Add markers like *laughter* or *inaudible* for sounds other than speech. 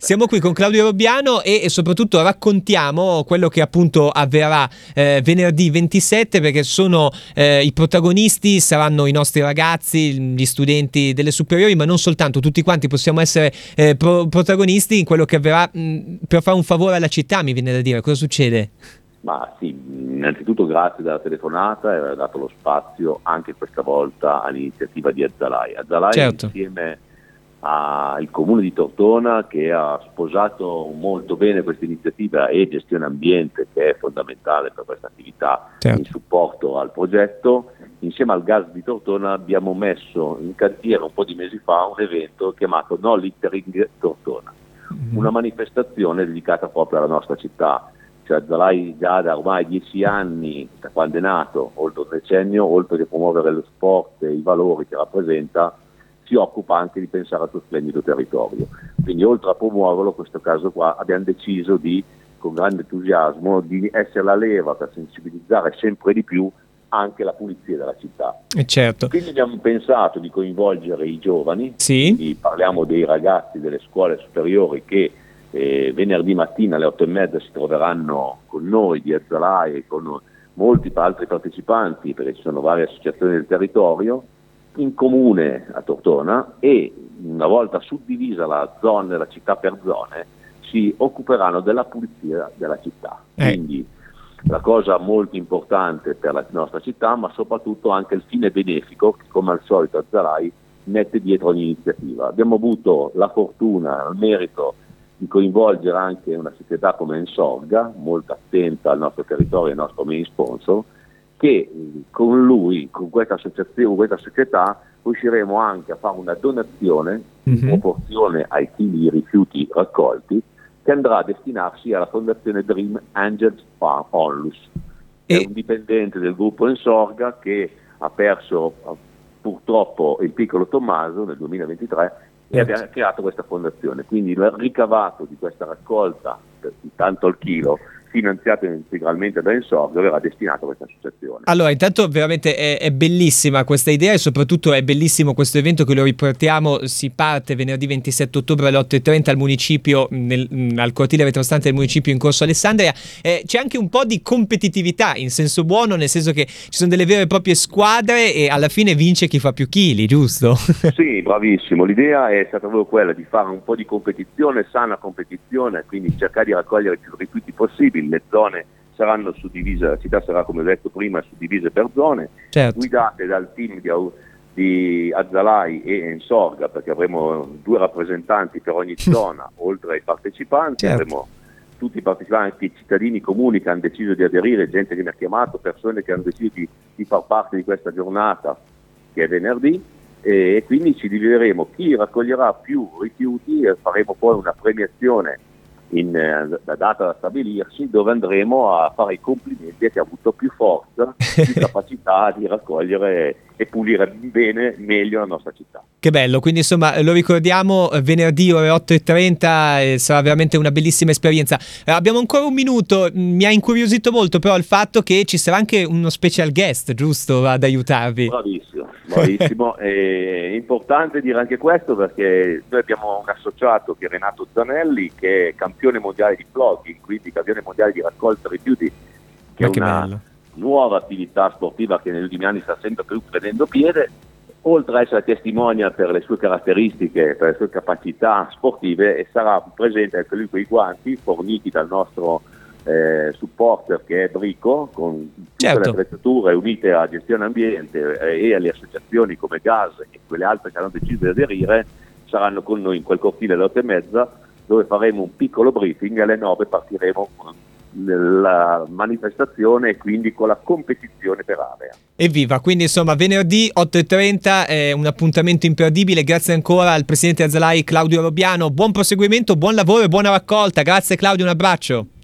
Siamo qui con Claudio Robbiano e, e soprattutto raccontiamo quello che appunto avverrà eh, venerdì 27 perché sono eh, i protagonisti, saranno i nostri ragazzi, gli studenti delle superiori, ma non soltanto, tutti quanti possiamo essere eh, pro- protagonisti in quello che avverrà mh, per fare un favore alla città, mi viene da dire. Cosa succede? Ma sì, innanzitutto grazie della telefonata e aver dato lo spazio anche questa volta all'iniziativa di Azzalai. Azzalai certo. insieme al comune di Tortona che ha sposato molto bene questa iniziativa e gestione ambiente che è fondamentale per questa attività certo. in supporto al progetto. Insieme al gas di Tortona abbiamo messo in cantiere un po' di mesi fa un evento chiamato No Littering Tortona, mm-hmm. una manifestazione dedicata proprio alla nostra città. Cioè Zalai già da ormai dieci anni, da quando è nato, oltre un decennio, oltre che promuovere lo sport e i valori che rappresenta, si occupa anche di pensare al suo splendido territorio. Quindi oltre a promuoverlo, in questo caso qua, abbiamo deciso di, con grande entusiasmo, di essere la leva per sensibilizzare sempre di più anche la pulizia della città. Eh certo. Quindi abbiamo pensato di coinvolgere i giovani, sì. parliamo dei ragazzi delle scuole superiori che eh, venerdì mattina alle otto e mezza si troveranno con noi di Azzalai e con molti altri partecipanti, perché ci sono varie associazioni del territorio, in comune a Tortona e una volta suddivisa la zona la città per zone si occuperanno della pulizia della città. Eh. Quindi la cosa molto importante per la nostra città, ma soprattutto anche il fine benefico che come al solito Azzarai mette dietro ogni iniziativa. Abbiamo avuto la fortuna, il merito di coinvolgere anche una società come Ensorga, molto attenta al nostro territorio e al nostro main sponsor, che con lui, con questa associazione, con questa società, riusciremo anche a fare una donazione in mm-hmm. proporzione ai chili di rifiuti raccolti che andrà a destinarsi alla fondazione Dream Angels Farm Onlus. È un dipendente del gruppo Ensorga che ha perso purtroppo il piccolo Tommaso nel 2023 e abbiamo creato questa fondazione. Quindi il ricavato di questa raccolta, tanto al chilo, finanziato integralmente da Ensorg, verrà destinato a questa associazione. Allora, intanto veramente è, è, bellissima questa idea e soprattutto è bellissimo questo evento che lo riportiamo, si parte venerdì 27 ottobre alle 8.30 al municipio, nel, al cortile retrostante del municipio in Corso Alessandria. Eh, c'è anche un po' di competitività in senso buono, nel senso che ci sono delle vere e proprie squadre e alla fine vince chi fa più chili, giusto? *laughs* sì, bravissimo. L'idea è stata proprio quella di fare un po' di competizione, sana competizione, quindi cercare di raccogliere più rifiuti possibili possibili, le zone saranno suddivise, la città sarà come ho detto prima suddivisa per zone, certo. guidate dal team di, di Azzalai e Ensorga, perché avremo due rappresentanti per ogni *laughs* zona, oltre ai partecipanti, certo. avremo tutti i partecipanti, i cittadini comuni che hanno deciso di aderire, gente che mi ha chiamato, persone che hanno deciso di, di far parte di questa giornata che è venerdì e quindi ci divideremo chi raccoglierà più rifiuti e faremo poi una premiazione in, eh, la data da stabilirsi dove andremo a fare i complimenti a chi ha avuto più forza, *laughs* più capacità di raccogliere e pulire bene, meglio la nostra città. Che bello, quindi insomma lo ricordiamo venerdì ore 8.30, eh, sarà veramente una bellissima esperienza. Eh, abbiamo ancora un minuto, mi ha incuriosito molto però il fatto che ci sarà anche uno special guest, giusto, ad aiutarvi? Bravissimo, bravissimo. è *laughs* importante dire anche questo perché noi abbiamo un associato che è Renato Zanelli che è campione mondiale di vlogging, quindi campione mondiale di raccolta rifiuti, che Ma è una bello. Nuova attività sportiva che negli ultimi anni sta sempre più prendendo piede oltre a essere testimonia per le sue caratteristiche, per le sue capacità sportive, e sarà presente anche lui con i guanti forniti dal nostro eh, supporter che è Brico, con tutte certo. le attrezzature unite alla gestione ambiente eh, e alle associazioni come Gas e quelle altre che hanno deciso di aderire, saranno con noi in quel cortile alle 8 e mezza, dove faremo un piccolo briefing e alle 9 partiremo nella manifestazione e quindi con la competizione per area. Evviva, quindi insomma venerdì 8.30 è un appuntamento imperdibile, grazie ancora al presidente Azzalai Claudio Robiano, buon proseguimento, buon lavoro e buona raccolta, grazie Claudio, un abbraccio.